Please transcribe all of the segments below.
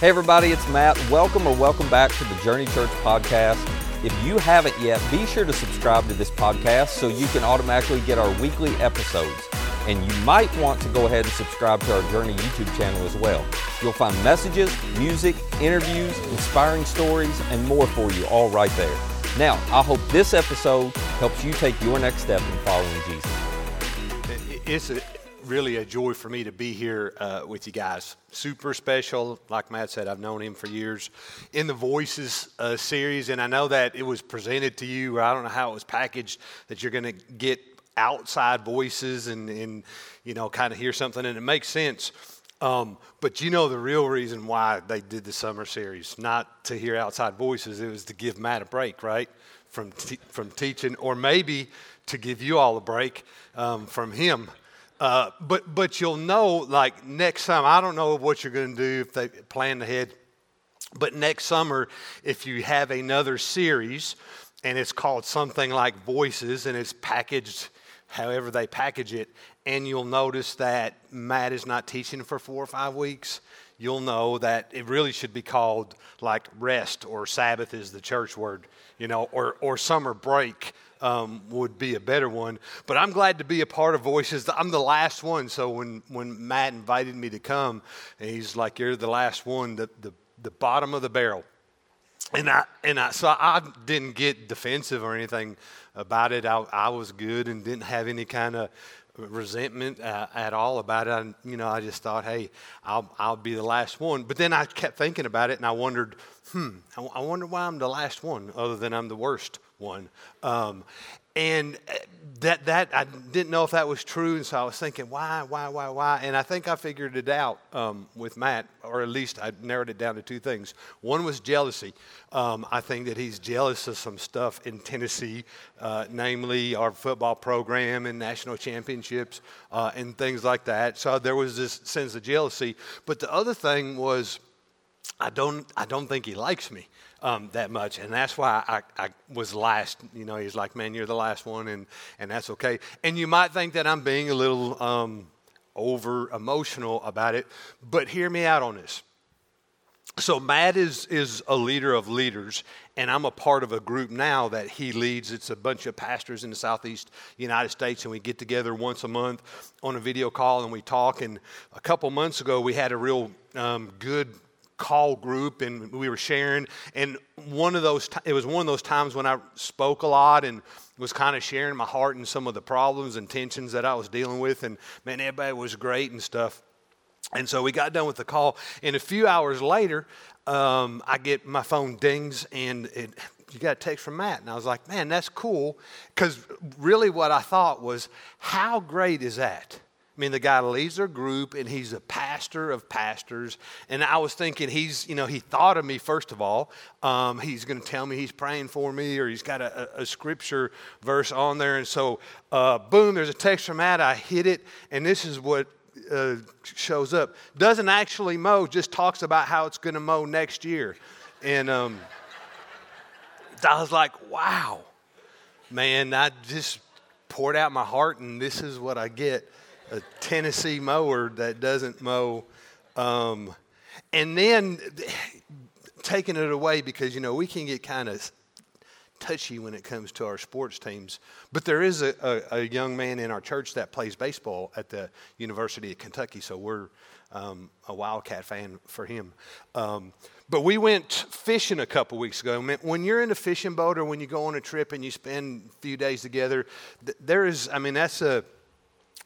Hey, everybody, it's Matt. Welcome or welcome back to the Journey Church podcast. If you haven't yet, be sure to subscribe to this podcast so you can automatically get our weekly episodes. And you might want to go ahead and subscribe to our Journey YouTube channel as well. You'll find messages, music, interviews, inspiring stories, and more for you all right there. Now, I hope this episode helps you take your next step in following Jesus. It's a, really a joy for me to be here uh, with you guys. Super special. Like Matt said, I've known him for years in the Voices uh, series, and I know that it was presented to you, or I don't know how it was packaged, that you're going to get outside voices and, and you know, kind of hear something, and it makes sense. Um, but you know the real reason why they did the summer series, not to hear outside voices, it was to give Matt a break, right? From, from teaching, or maybe to give you all a break um, from him uh, but but you'll know like next time. I don't know what you're going to do if they plan ahead. But next summer, if you have another series, and it's called something like Voices, and it's packaged however they package it, and you'll notice that Matt is not teaching for four or five weeks, you'll know that it really should be called like rest or Sabbath is the church word, you know, or, or summer break um, would be a better one. But I'm glad to be a part of Voices. I'm the last one. So when, when Matt invited me to come, he's like, You're the last one, the, the, the bottom of the barrel. And I, and I, so I didn't get defensive or anything about it. I, I was good and didn't have any kind of resentment uh, at all about it. I, you know, I just thought, hey, I'll, I'll be the last one. But then I kept thinking about it and I wondered, hmm, I, I wonder why I'm the last one other than I'm the worst one. Um, and uh, that, that, I didn't know if that was true. And so I was thinking, why, why, why, why? And I think I figured it out um, with Matt, or at least I narrowed it down to two things. One was jealousy. Um, I think that he's jealous of some stuff in Tennessee, uh, namely our football program and national championships uh, and things like that. So there was this sense of jealousy. But the other thing was, I don't, I don't think he likes me um, that much. And that's why I, I, was last. You know, he's like, man, you're the last one, and, and that's okay. And you might think that I'm being a little um, over emotional about it, but hear me out on this. So Matt is, is a leader of leaders, and I'm a part of a group now that he leads. It's a bunch of pastors in the southeast United States, and we get together once a month on a video call and we talk. And a couple months ago, we had a real um, good call group and we were sharing. And one of those it was one of those times when i spoke a lot and was kind of sharing my heart and some of the problems and tensions that i was dealing with. And man everybody was great and stuff. And so we got done with the call. And a few hours later um, i get my phone dings and it, you got a text from matt. And i was like man that's cool. Because really what i thought was how great is that? I mean, the guy leads a group and he's a pastor of pastors. And I was thinking, he's, you know, he thought of me, first of all. Um, he's going to tell me he's praying for me or he's got a, a scripture verse on there. And so, uh, boom, there's a text from Matt. I hit it, and this is what uh, shows up. Doesn't actually mow, just talks about how it's going to mow next year. And um, I was like, wow, man, I just poured out my heart, and this is what I get a Tennessee mower that doesn't mow. Um, and then taking it away because, you know, we can get kind of touchy when it comes to our sports teams. But there is a, a, a, young man in our church that plays baseball at the University of Kentucky, so we're um, a Wildcat fan for him. Um, but we went fishing a couple weeks ago. When you're in a fishing boat or when you go on a trip and you spend a few days together, there is, I mean, that's a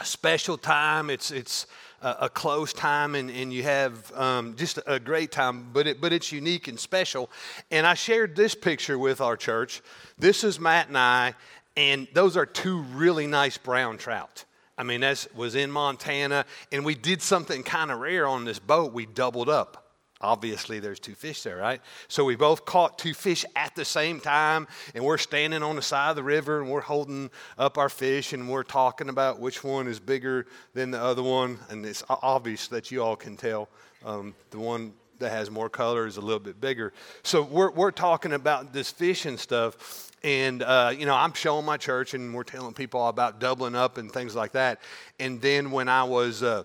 a special time. It's it's a, a close time, and, and you have um, just a great time. But it but it's unique and special. And I shared this picture with our church. This is Matt and I, and those are two really nice brown trout. I mean, that was in Montana, and we did something kind of rare on this boat. We doubled up obviously there's two fish there, right? So we both caught two fish at the same time, and we're standing on the side of the river and we're holding up our fish and we're talking about which one is bigger than the other one. And it's obvious that you all can tell um, the one that has more color is a little bit bigger. So we're, we're talking about this fishing stuff. And, uh, you know, I'm showing my church and we're telling people about doubling up and things like that. And then when I was. Uh,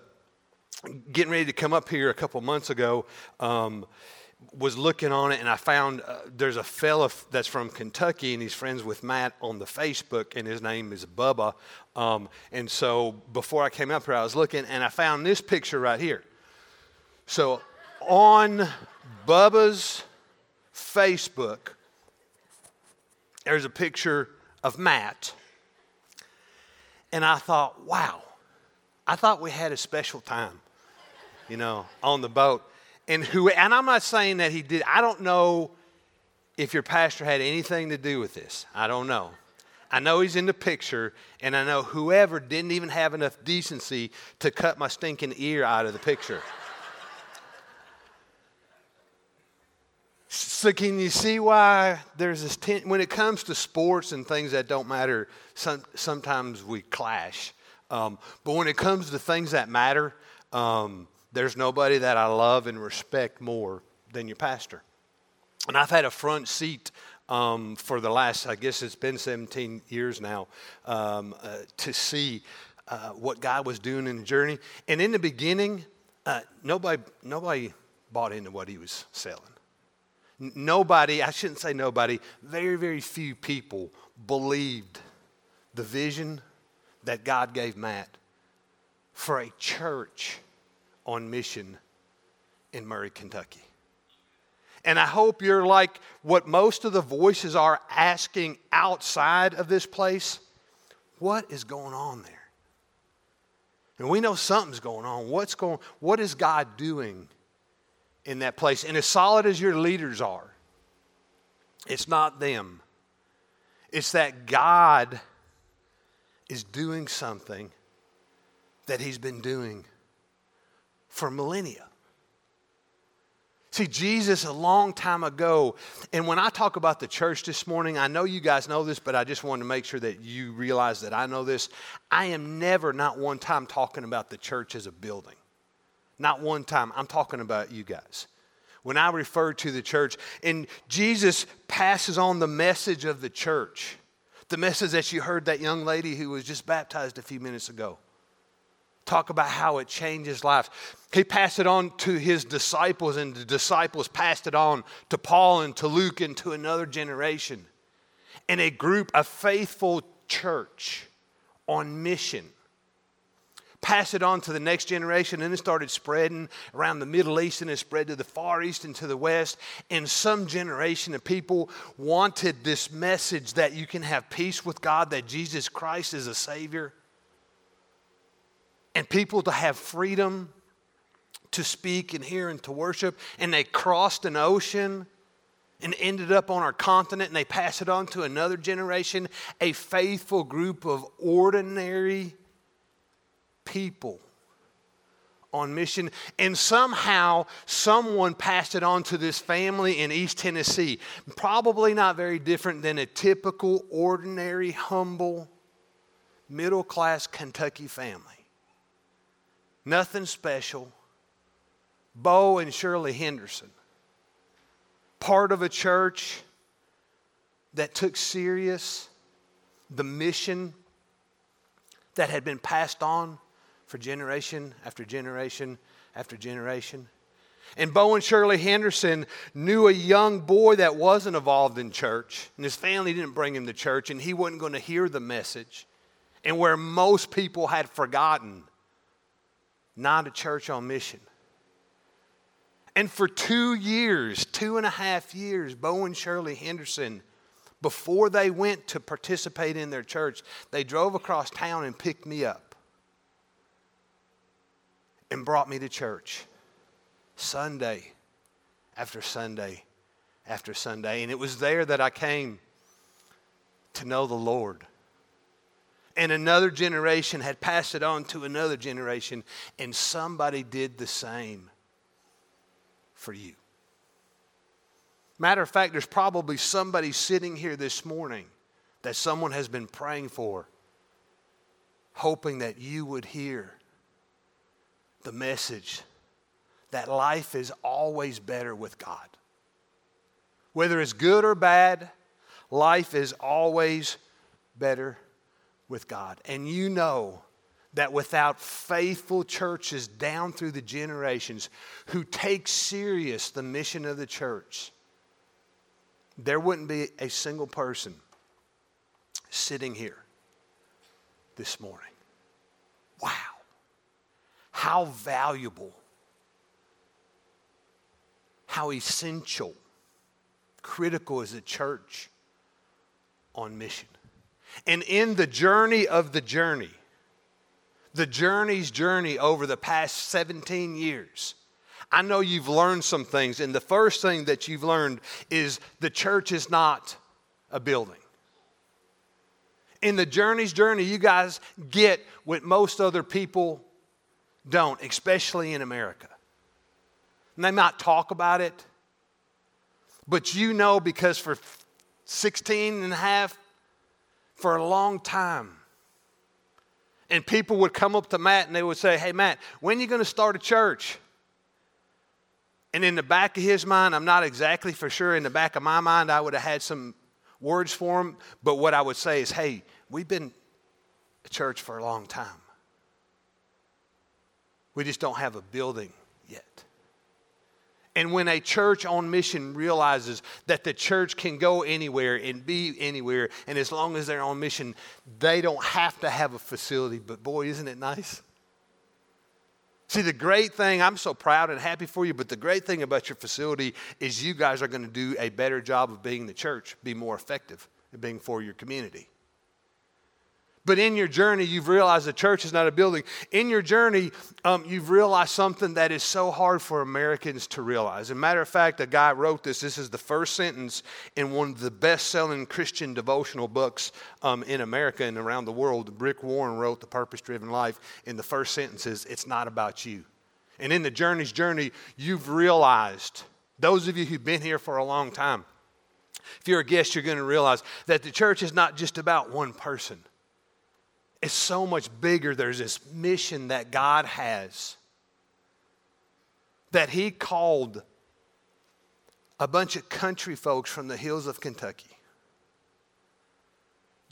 getting ready to come up here a couple months ago, um, was looking on it and I found uh, there's a fella that's from Kentucky and he's friends with Matt on the Facebook and his name is Bubba. Um, and so before I came up here, I was looking and I found this picture right here. So on Bubba's Facebook, there's a picture of Matt. And I thought, wow, I thought we had a special time, you know, on the boat and who and I'm not saying that he did. I don't know if your pastor had anything to do with this. I don't know. I know he's in the picture, and I know whoever didn't even have enough decency to cut my stinking ear out of the picture. so, can you see why there's this ten- when it comes to sports and things that don't matter? Some, sometimes we clash, um, but when it comes to things that matter, um, there's nobody that I love and respect more than your pastor. And I've had a front seat um, for the last, I guess it's been 17 years now, um, uh, to see uh, what God was doing in the journey. And in the beginning, uh, nobody, nobody bought into what he was selling. Nobody, I shouldn't say nobody, very, very few people believed the vision that God gave Matt for a church on mission in Murray, Kentucky. And I hope you're like what most of the voices are asking outside of this place what is going on there? And we know something's going on. What's going what is God doing in that place? And as solid as your leaders are, it's not them. It's that God is doing something that he's been doing for millennia. See, Jesus a long time ago, and when I talk about the church this morning, I know you guys know this, but I just wanted to make sure that you realize that I know this. I am never, not one time, talking about the church as a building. Not one time. I'm talking about you guys. When I refer to the church, and Jesus passes on the message of the church, the message that you heard that young lady who was just baptized a few minutes ago talk about how it changes lives. He passed it on to his disciples, and the disciples passed it on to Paul and to Luke and to another generation. And a group, a faithful church on mission. Pass it on to the next generation, and it started spreading around the Middle East, and it spread to the Far East and to the West. And some generation of people wanted this message that you can have peace with God, that Jesus Christ is a Savior and people to have freedom to speak and hear and to worship. And they crossed an ocean and ended up on our continent and they pass it on to another generation, a faithful group of ordinary people on mission. And somehow, someone passed it on to this family in East Tennessee. Probably not very different than a typical, ordinary, humble, middle class Kentucky family. Nothing special. Bo and Shirley Henderson, part of a church that took serious the mission that had been passed on for generation after generation after generation. And Bo and Shirley Henderson knew a young boy that wasn't involved in church, and his family didn't bring him to church, and he wasn't going to hear the message. And where most people had forgotten not a church on mission. And for two years, two and a half years, Bo and Shirley Henderson, before they went to participate in their church, they drove across town and picked me up and brought me to church Sunday after Sunday after Sunday. And it was there that I came to know the Lord and another generation had passed it on to another generation, and somebody did the same for you. Matter of fact, there's probably somebody sitting here this morning that someone has been praying for, hoping that you would hear the message that life is always better with God. Whether it's good or bad, life is always better with God. And you know that without faithful churches down through the generations who take serious the mission of the church, there wouldn't be a single person sitting here this morning. Wow. How valuable, how essential, critical is the church on mission. And in the journey of the journey, the journey's journey over the past 17 years, I know you've learned some things. And the first thing that you've learned is the church is not a building. In the journey's journey, you guys get what most other people don't, especially in America. And they might talk about it, but you know because for 16 and a half, for a long time. And people would come up to Matt and they would say, Hey, Matt, when are you going to start a church? And in the back of his mind, I'm not exactly for sure. In the back of my mind, I would have had some words for him. But what I would say is, Hey, we've been a church for a long time. We just don't have a building yet. And when a church on mission realizes that the church can go anywhere and be anywhere, and as long as they're on mission, they don't have to have a facility. But boy, isn't it nice? See, the great thing, I'm so proud and happy for you, but the great thing about your facility is you guys are going to do a better job of being the church, be more effective at being for your community. But in your journey, you've realized the church is not a building. In your journey, um, you've realized something that is so hard for Americans to realize. As a matter of fact, a guy wrote this. This is the first sentence in one of the best selling Christian devotional books um, in America and around the world. Rick Warren wrote The Purpose Driven Life. In the first sentence is, It's not about you. And in the journey's journey, you've realized, those of you who've been here for a long time, if you're a guest, you're going to realize that the church is not just about one person is so much bigger. There's this mission that God has that He called a bunch of country folks from the hills of Kentucky,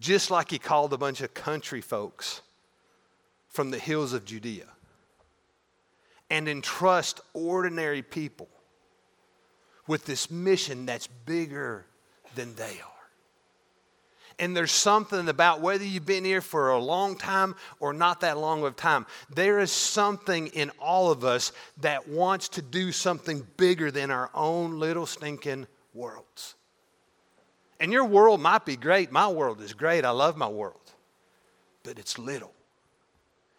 just like He called a bunch of country folks from the hills of Judea, and entrust ordinary people with this mission that's bigger than they are. And there's something about whether you've been here for a long time or not that long of time, there is something in all of us that wants to do something bigger than our own little stinking worlds. And your world might be great. My world is great. I love my world. But it's little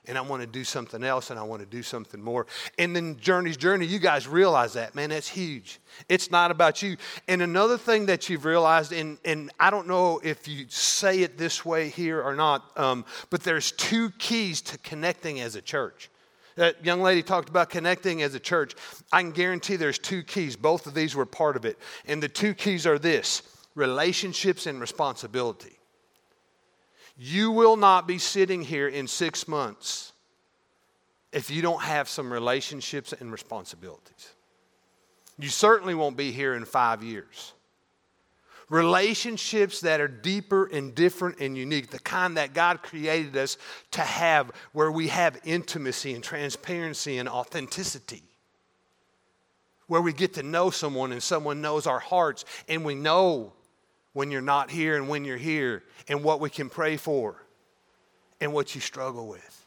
and I want to do something else and I want to do something more. And then Journey's Journey, you guys realize that, man, that's huge. It's not about you. And another thing that you've realized, and, and I don't know if you say it this way here or not, um, but there's two keys to connecting as a church. That young lady talked about connecting as a church. I can guarantee there's two keys. Both of these were part of it. And the two keys are this relationships and responsibility. You will not be sitting here in six months if you don't have some relationships and responsibilities. You certainly won't be here in five years. Relationships that are deeper and different and unique, the kind that God created us to have, where we have intimacy and transparency and authenticity. Where we get to know someone and someone knows our hearts and we know when you're not here and when you're here, and what we can pray for, and what you struggle with.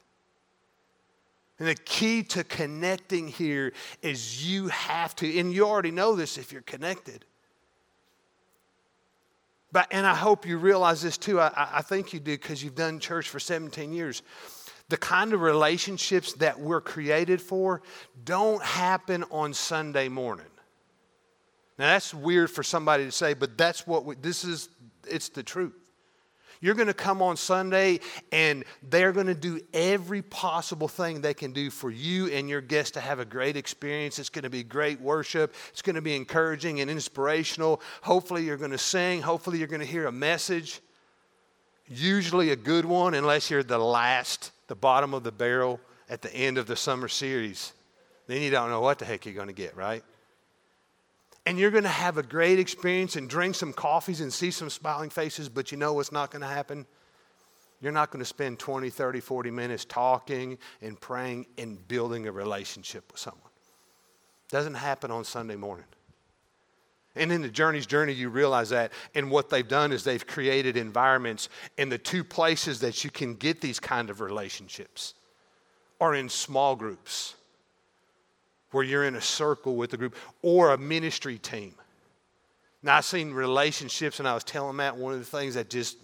And the key to connecting here is you have to, and you already know this if you're connected. But, and I hope you realize this too. I, I think you do because you've done church for 17 years. The kind of relationships that we're created for don't happen on Sunday morning. Now that's weird for somebody to say, but that's what we, this is, it's the truth. You're going to come on Sunday and they're going to do every possible thing they can do for you and your guests to have a great experience. It's going to be great worship. It's going to be encouraging and inspirational. Hopefully, you're going to sing. Hopefully, you're going to hear a message. Usually, a good one, unless you're the last, the bottom of the barrel at the end of the summer series. Then you don't know what the heck you're going to get, right? And you're going to have a great experience and drink some coffees and see some smiling faces, but you know what's not going to happen? You're not going to spend 20, 30, 40 minutes talking and praying and building a relationship with someone. Doesn't happen on Sunday morning. And in the journey's journey, you realize that. And what they've done is they've created environments in the two places that you can get these kind of relationships are in small groups where you're in a circle with a group or a ministry team. Now, I've seen relationships, and I was telling Matt one of the things that just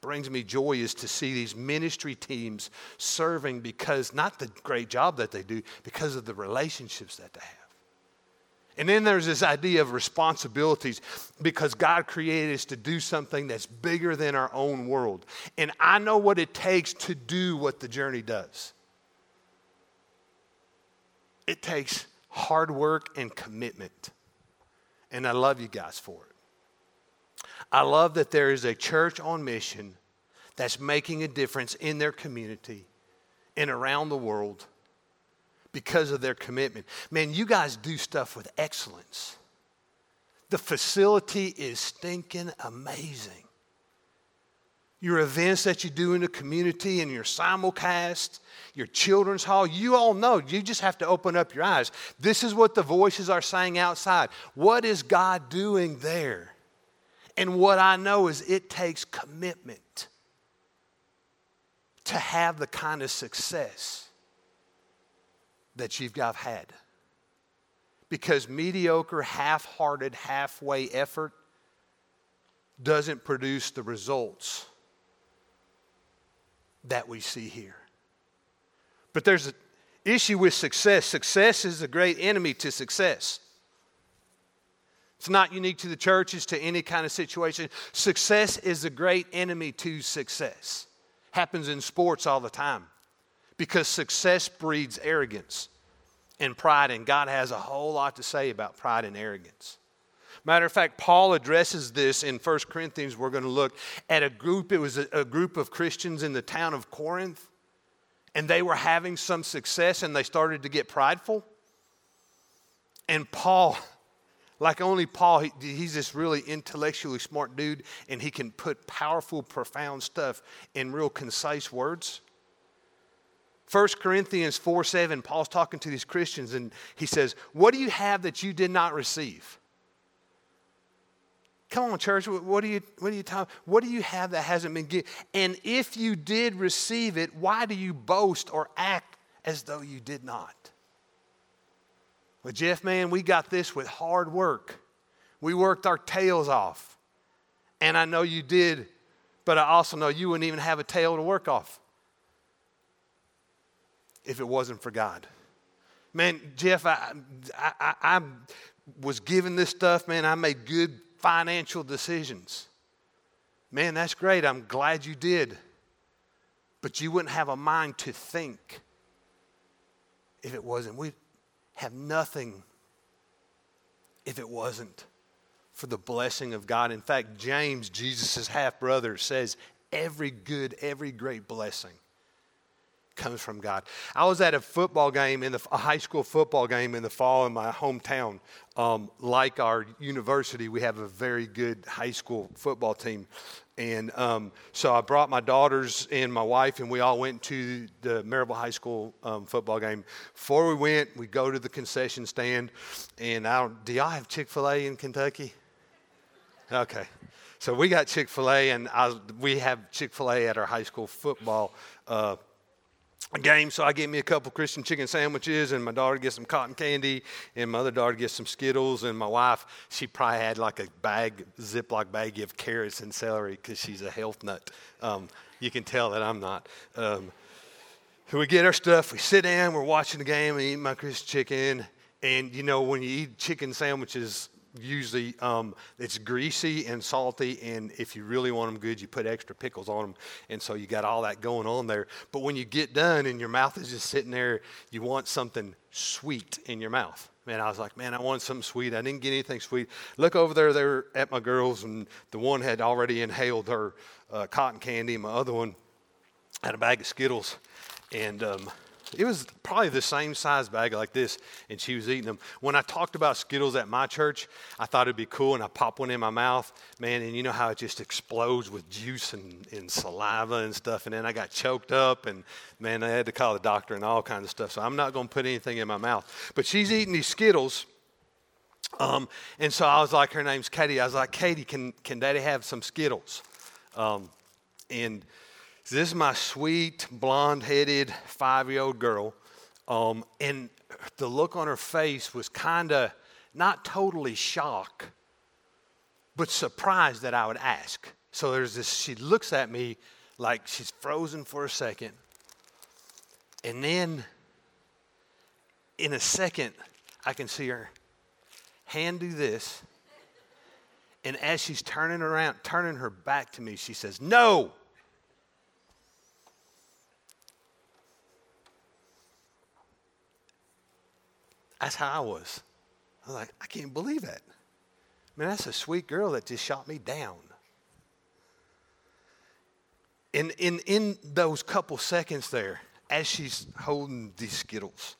brings me joy is to see these ministry teams serving because not the great job that they do, because of the relationships that they have. And then there's this idea of responsibilities because God created us to do something that's bigger than our own world. And I know what it takes to do what the journey does. It takes hard work and commitment. And I love you guys for it. I love that there is a church on mission that's making a difference in their community and around the world because of their commitment. Man, you guys do stuff with excellence. The facility is stinking amazing. Your events that you do in the community and your simulcast, your children's hall, you all know. You just have to open up your eyes. This is what the voices are saying outside. What is God doing there? And what I know is it takes commitment to have the kind of success that you've got had. Because mediocre, half hearted, halfway effort doesn't produce the results that we see here. But there's an issue with success. Success is a great enemy to success. It's not unique to the churches, to any kind of situation. Success is a great enemy to success. Happens in sports all the time because success breeds arrogance and pride, and God has a whole lot to say about pride and arrogance. Matter of fact, Paul addresses this in 1 Corinthians. We're going to look at a group, it was a, a group of Christians in the town of Corinth, and they were having some success and they started to get prideful. And Paul, like only Paul, he, he's this really intellectually smart dude, and he can put powerful, profound stuff in real concise words. 1 Corinthians 4 7, Paul's talking to these Christians, and he says, What do you have that you did not receive? Come on, church. What do you what do you talk, What do you have that hasn't been given? And if you did receive it, why do you boast or act as though you did not? Well, Jeff, man, we got this with hard work. We worked our tails off. And I know you did, but I also know you wouldn't even have a tail to work off if it wasn't for God. Man, Jeff, I, I, I, I was given this stuff, man. I made good financial decisions. Man, that's great. I'm glad you did. But you wouldn't have a mind to think if it wasn't. We'd have nothing if it wasn't for the blessing of God. In fact, James, Jesus' half brother, says every good, every great blessing comes from God. I was at a football game in the a high school football game in the fall in my hometown. Um, like our university, we have a very good high school football team, and um, so I brought my daughters and my wife, and we all went to the Maryville High School um, football game. Before we went, we go to the concession stand, and I don't, do y'all have Chick Fil A in Kentucky? Okay. So we got Chick fil A, and I, we have Chick fil A at our high school football uh, game, so I get me a couple Christian chicken sandwiches, and my daughter gets some cotton candy, and my other daughter gets some Skittles, and my wife, she probably had like a bag, Ziploc bag of carrots and celery because she's a health nut. Um, you can tell that I'm not. Um, we get our stuff, we sit down, we're watching the game, and eat my Christian chicken. And you know, when you eat chicken sandwiches, usually um, it's greasy and salty and if you really want them good you put extra pickles on them and so you got all that going on there. But when you get done and your mouth is just sitting there you want something sweet in your mouth. Man i was like man i want something sweet. I didn't get anything sweet. Look over there there at my girls and the one had already inhaled her uh, cotton candy and my other one had a bag of skittles. And um, It was probably the same size bag like this, and she was eating them. When I talked about Skittles at my church, I thought it'd be cool, and I popped one in my mouth, man, and you know how it just explodes with juice and, and saliva and stuff, and then I got choked up, and man, I had to call the doctor and all kinds of stuff. So I'm not going to put anything in my mouth. But she's eating these Skittles. Um, and so I was like, her name's Katie. I was like, Katie, can, can daddy have some Skittles? Um, and this is my sweet, blonde headed five year old girl. Um, and the look on her face was kind of not totally shock, but surprised that I would ask. So there's this, she looks at me like she's frozen for a second. And then in a second, I can see her hand do this. And as she's turning around, turning her back to me, she says, No. That's how I was. I was like, I can't believe that. Man, that's a sweet girl that just shot me down. In, in, in those couple seconds there, as she's holding these Skittles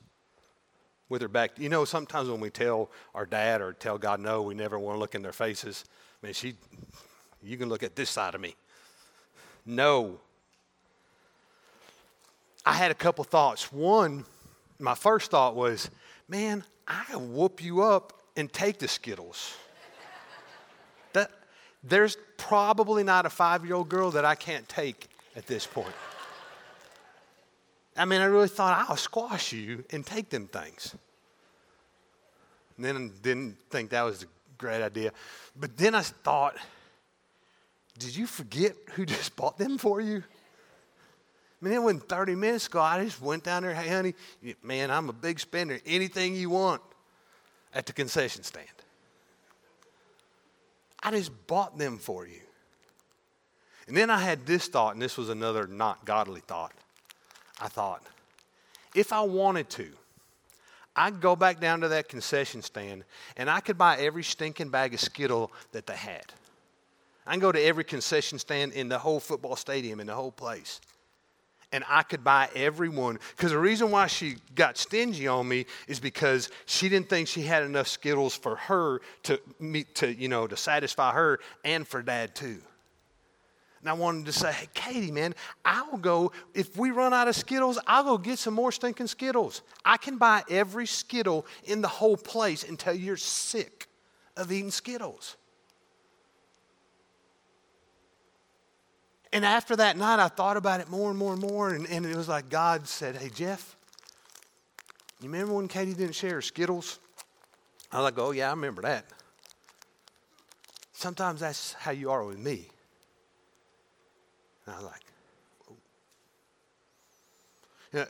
with her back, you know, sometimes when we tell our dad or tell God no, we never want to look in their faces. Man, she, you can look at this side of me. No. I had a couple thoughts. One, my first thought was, man, I whoop you up and take the Skittles. that, there's probably not a five year old girl that I can't take at this point. I mean, I really thought I'll squash you and take them things. And then didn't think that was a great idea. But then I thought, did you forget who just bought them for you? I mean, it wasn't 30 minutes ago. I just went down there, hey, honey, man, I'm a big spender. Anything you want at the concession stand. I just bought them for you. And then I had this thought, and this was another not godly thought. I thought, if I wanted to, I'd go back down to that concession stand and I could buy every stinking bag of Skittle that they had. I can go to every concession stand in the whole football stadium, in the whole place and I could buy every one. Because the reason why she got stingy on me is because she didn't think she had enough Skittles for her to meet, to you know, to satisfy her and for Dad too. And I wanted to say, hey, Katie, man, I'll go, if we run out of Skittles, I'll go get some more stinking Skittles. I can buy every Skittle in the whole place until you're sick of eating Skittles. And after that night, I thought about it more and more and more. And, and it was like God said, Hey, Jeff, you remember when Katie didn't share her Skittles? I was like, Oh, yeah, I remember that. Sometimes that's how you are with me. And I was like, oh. you know,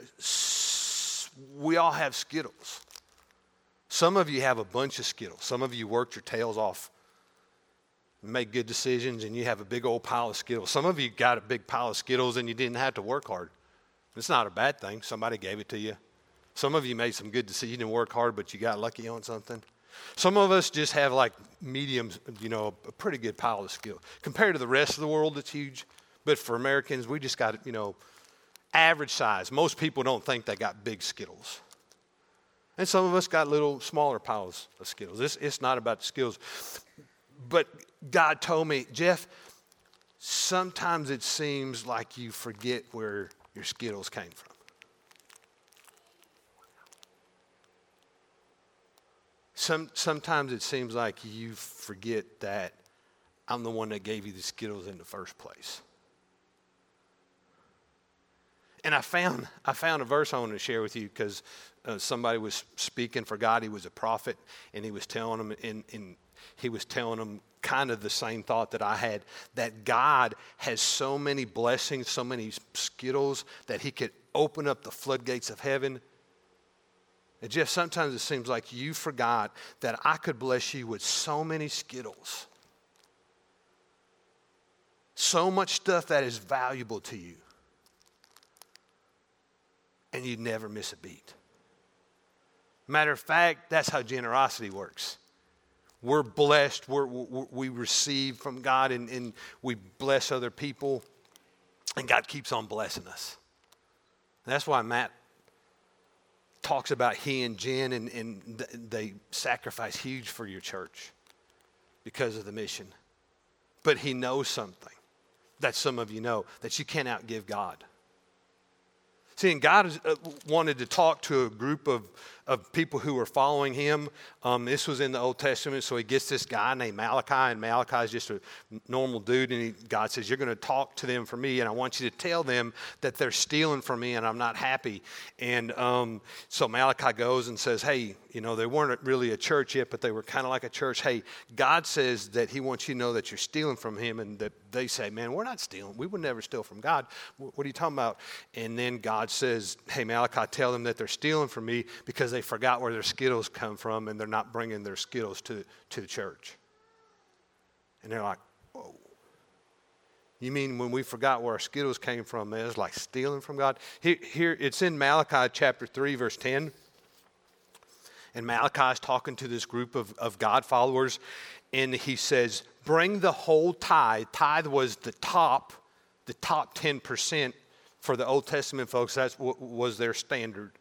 we all have Skittles. Some of you have a bunch of Skittles. Some of you worked your tails off make good decisions and you have a big old pile of Skittles. Some of you got a big pile of Skittles and you didn't have to work hard. It's not a bad thing. Somebody gave it to you. Some of you made some good decisions. You didn't work hard, but you got lucky on something. Some of us just have like mediums, you know, a pretty good pile of Skittles. Compared to the rest of the world, it's huge. But for Americans, we just got, you know, average size. Most people don't think they got big Skittles. And some of us got little smaller piles of Skittles. It's, it's not about the Skittles. But God told me, Jeff, sometimes it seems like you forget where your Skittles came from. Some, sometimes it seems like you forget that I'm the one that gave you the Skittles in the first place. And I found, I found a verse I want to share with you because uh, somebody was speaking for God. He was a prophet, and he was telling them in, in he was telling them kind of the same thought that I had that God has so many blessings, so many skittles that He could open up the floodgates of heaven. And Jeff, sometimes it seems like you forgot that I could bless you with so many skittles, so much stuff that is valuable to you, and you'd never miss a beat. Matter of fact, that's how generosity works we're blessed, we're, we receive from God, and, and we bless other people, and God keeps on blessing us. And that's why Matt talks about he and Jen, and, and they sacrifice huge for your church because of the mission. But he knows something that some of you know that you can't outgive God. See, and God uh, wanted to talk to a group of, of people who were following him. Um, this was in the Old Testament, so he gets this guy named Malachi, and Malachi is just a normal dude, and he, God says, You're going to talk to them for me, and I want you to tell them that they're stealing from me, and I'm not happy. And um, so Malachi goes and says, Hey, you know, they weren't really a church yet, but they were kind of like a church. Hey, God says that He wants you to know that you're stealing from Him, and that they say, Man, we're not stealing. We would never steal from God. What are you talking about? And then God says, Hey, Malachi, tell them that they're stealing from me because they forgot where their Skittles come from, and they're not bringing their Skittles to, to the church. And they're like, Whoa. You mean when we forgot where our Skittles came from, it's like stealing from God? Here, here it's in Malachi chapter 3, verse 10. And Malachi is talking to this group of, of God followers, and he says, Bring the whole tithe. Tithe was the top, the top 10% for the Old Testament folks. That was their standard.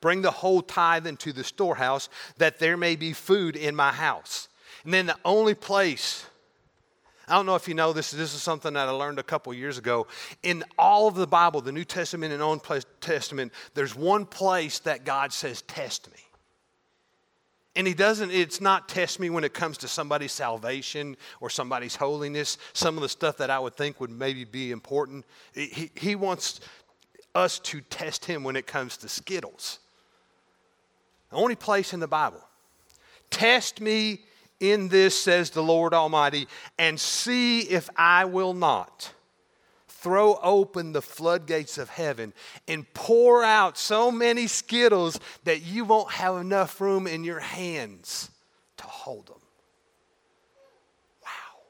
Bring the whole tithe into the storehouse, that there may be food in my house. And then the only place, I don't know if you know this, this is something that I learned a couple years ago. In all of the Bible, the New Testament and Old Testament, there's one place that God says, Test me. And he doesn't, it's not test me when it comes to somebody's salvation or somebody's holiness, some of the stuff that I would think would maybe be important. He, he wants us to test him when it comes to Skittles. The only place in the Bible. Test me in this, says the Lord Almighty, and see if I will not throw open the floodgates of heaven and pour out so many Skittles that you won't have enough room in your hands to hold them. Wow.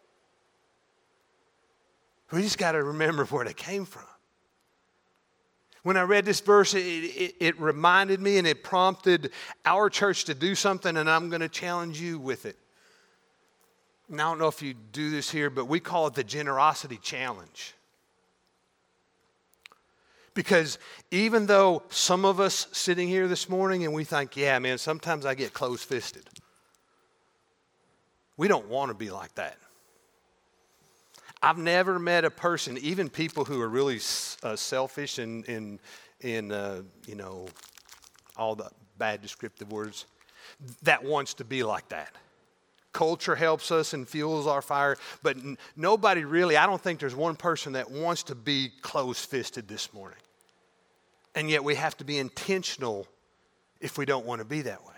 We just got to remember where they came from. When I read this verse, it, it, it, reminded me and it prompted our church to do something, and I'm going to challenge you with it. And I don't know if you do this here, but we call it the generosity challenge. Because even though some of us sitting here this morning and we think, yeah, man, sometimes I get close fisted, we don't want to be like that. I've never met a person, even people who are really uh, selfish and in, in, uh, you know, all the bad descriptive words, that wants to be like that. Culture helps us and fuels our fire, but n- nobody really, I don't think there's one person that wants to be close fisted this morning. And yet we have to be intentional if we don't want to be that way.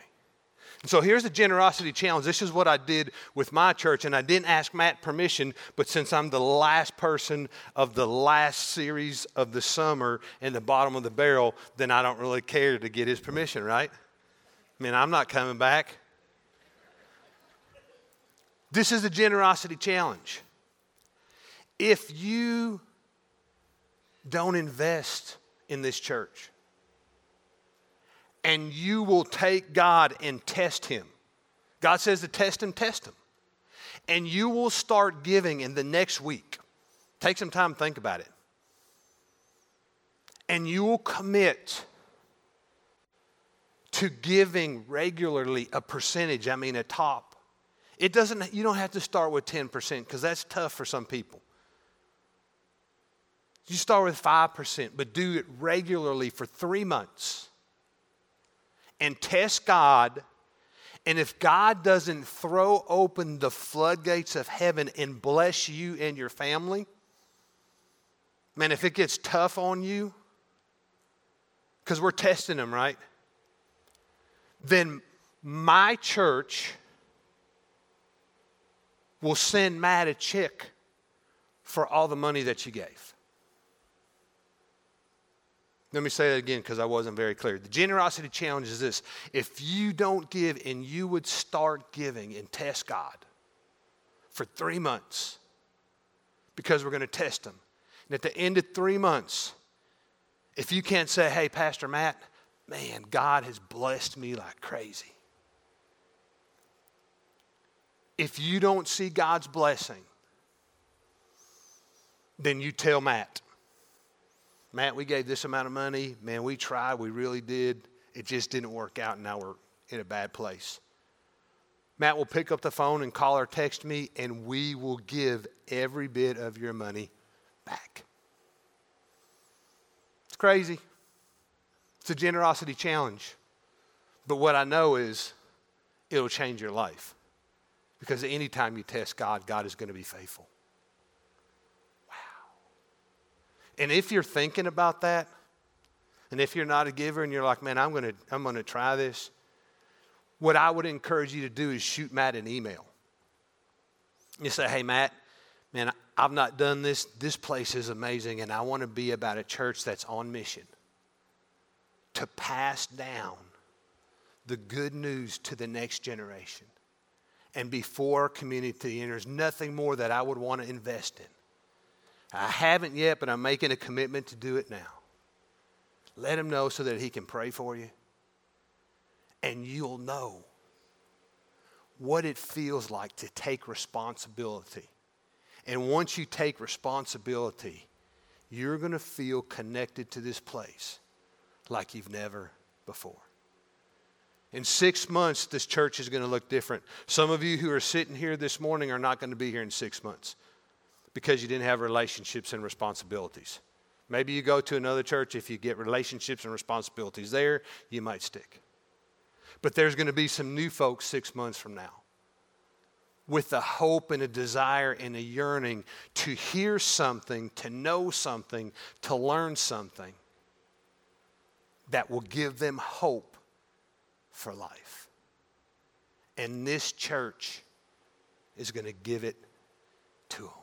So here's the generosity challenge. This is what I did with my church, and I didn't ask Matt permission, but since I'm the last person of the last series of the summer in the bottom of the barrel, then I don't really care to get his permission, right? I mean, I'm not coming back. This is the generosity challenge. If you don't invest in this church. And you will take God and test Him. God says to test Him, test Him. And you will start giving in the next week. Take some time, think about it. And you will commit to giving regularly a percentage, I mean a top. It doesn't, you don't have to start with 10% because that's tough for some people. You start with 5%, but do it regularly for three months and test God. And if God doesn't throw open the floodgates of heaven and bless you and your family, man, if it gets tough on you, because we're testing them, right? Then my church will send Matt a check for all the money that you gave. Let me say that again because I wasn't very clear. The generosity challenge is this if you don't give and you would start giving and test God for three months, because we're going to test Him. And at the end of three months, if you can't say, hey, Pastor Matt, man, God has blessed me like crazy. If you don't see God's blessing, then you tell Matt. Matt, we gave this amount of money. Man, we tried. We really did. It just didn't work out, and now we're in a bad place. Matt will pick up the phone and call or text me, and we will give every bit of your money back. It's crazy. It's a generosity challenge. But what I know is it'll change your life. Because anytime you test God, God is going to be faithful. Wow. And if you're thinking about that, and if you're not a giver and you're like, man, I'm to, I'm to try this, what I would encourage you to do is shoot Matt an email. You say, hey, Matt, man, I've not done this. This place is amazing, and I want to be about a church that's on mission to pass down the good news to the next generation. And before our community, and there's nothing more that I would want to invest in. I haven't yet, but I'm making a commitment to do it now. Let him know so that he can pray for you. And you'll know what it feels like to take responsibility. And once you take responsibility, you're going to feel connected to this place like you've never before. In six months, this church is going to look different. Some of you who are sitting here this morning are not going to be here in six months because you didn't have relationships and responsibilities. Maybe you go to another church, if you get relationships and responsibilities there, you might stick. But there's going to be some new folks six months from now with a hope and a desire and a yearning to hear something, to know something, to learn something that will give them hope for life. And this church is going to give it to them.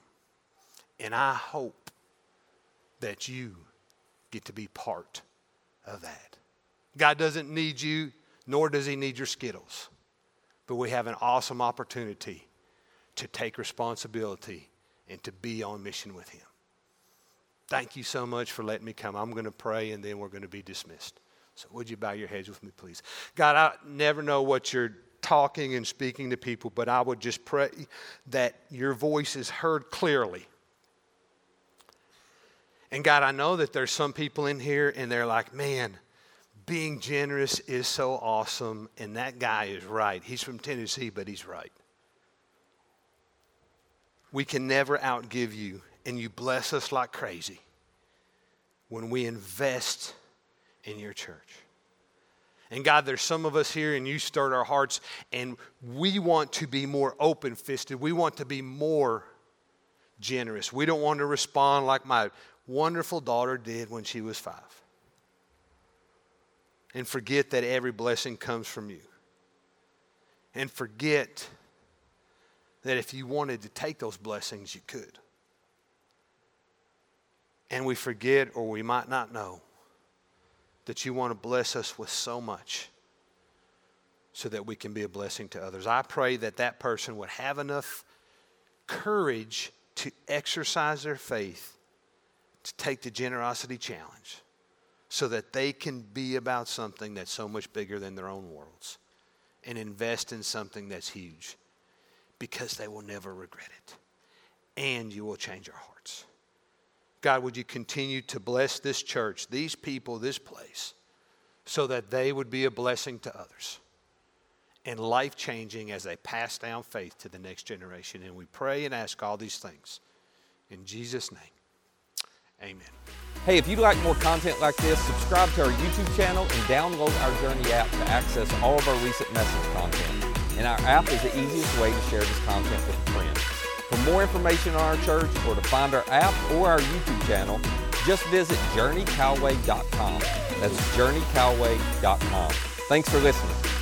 And I hope that you get to be part of that. God doesn't need you, nor does He need your Skittles. But we have an awesome opportunity to take responsibility and to be on mission with Him. Thank you so much for letting me come. I'm going to pray and then we're going to be dismissed. So, would you bow your heads with me, please? God, I never know what you're talking and speaking to people, but I would just pray that your voice is heard clearly. And God, I know that there's some people in here and they're like, man, being generous is so awesome. And that guy is right. He's from Tennessee, but he's right. We can never outgive you, and you bless us like crazy when we invest in your church. And God, there's some of us here, and you stirred our hearts, and we want to be more open fisted. We want to be more generous. We don't want to respond like my wonderful daughter did when she was five. And forget that every blessing comes from you. And forget that if you wanted to take those blessings, you could. And we forget, or we might not know, that you want to bless us with so much so that we can be a blessing to others. I pray that that person would have enough courage to exercise their faith to take the generosity challenge so that they can be about something that's so much bigger than their own worlds and invest in something that's huge because they will never regret it. And you will change our hearts. God, would you continue to bless this church, these people, this place, so that they would be a blessing to others and life changing as they pass down faith to the next generation. And we pray and ask all these things. In Jesus' name, amen. Hey, if you'd like more content like this, subscribe to our YouTube channel and download our Journey app to access all of our recent message content. And our app is the easiest way to share this content with a friend. For more information on our church or to find our app or our YouTube channel, just visit journeycalway.com. That's journeycalway.com. Thanks for listening.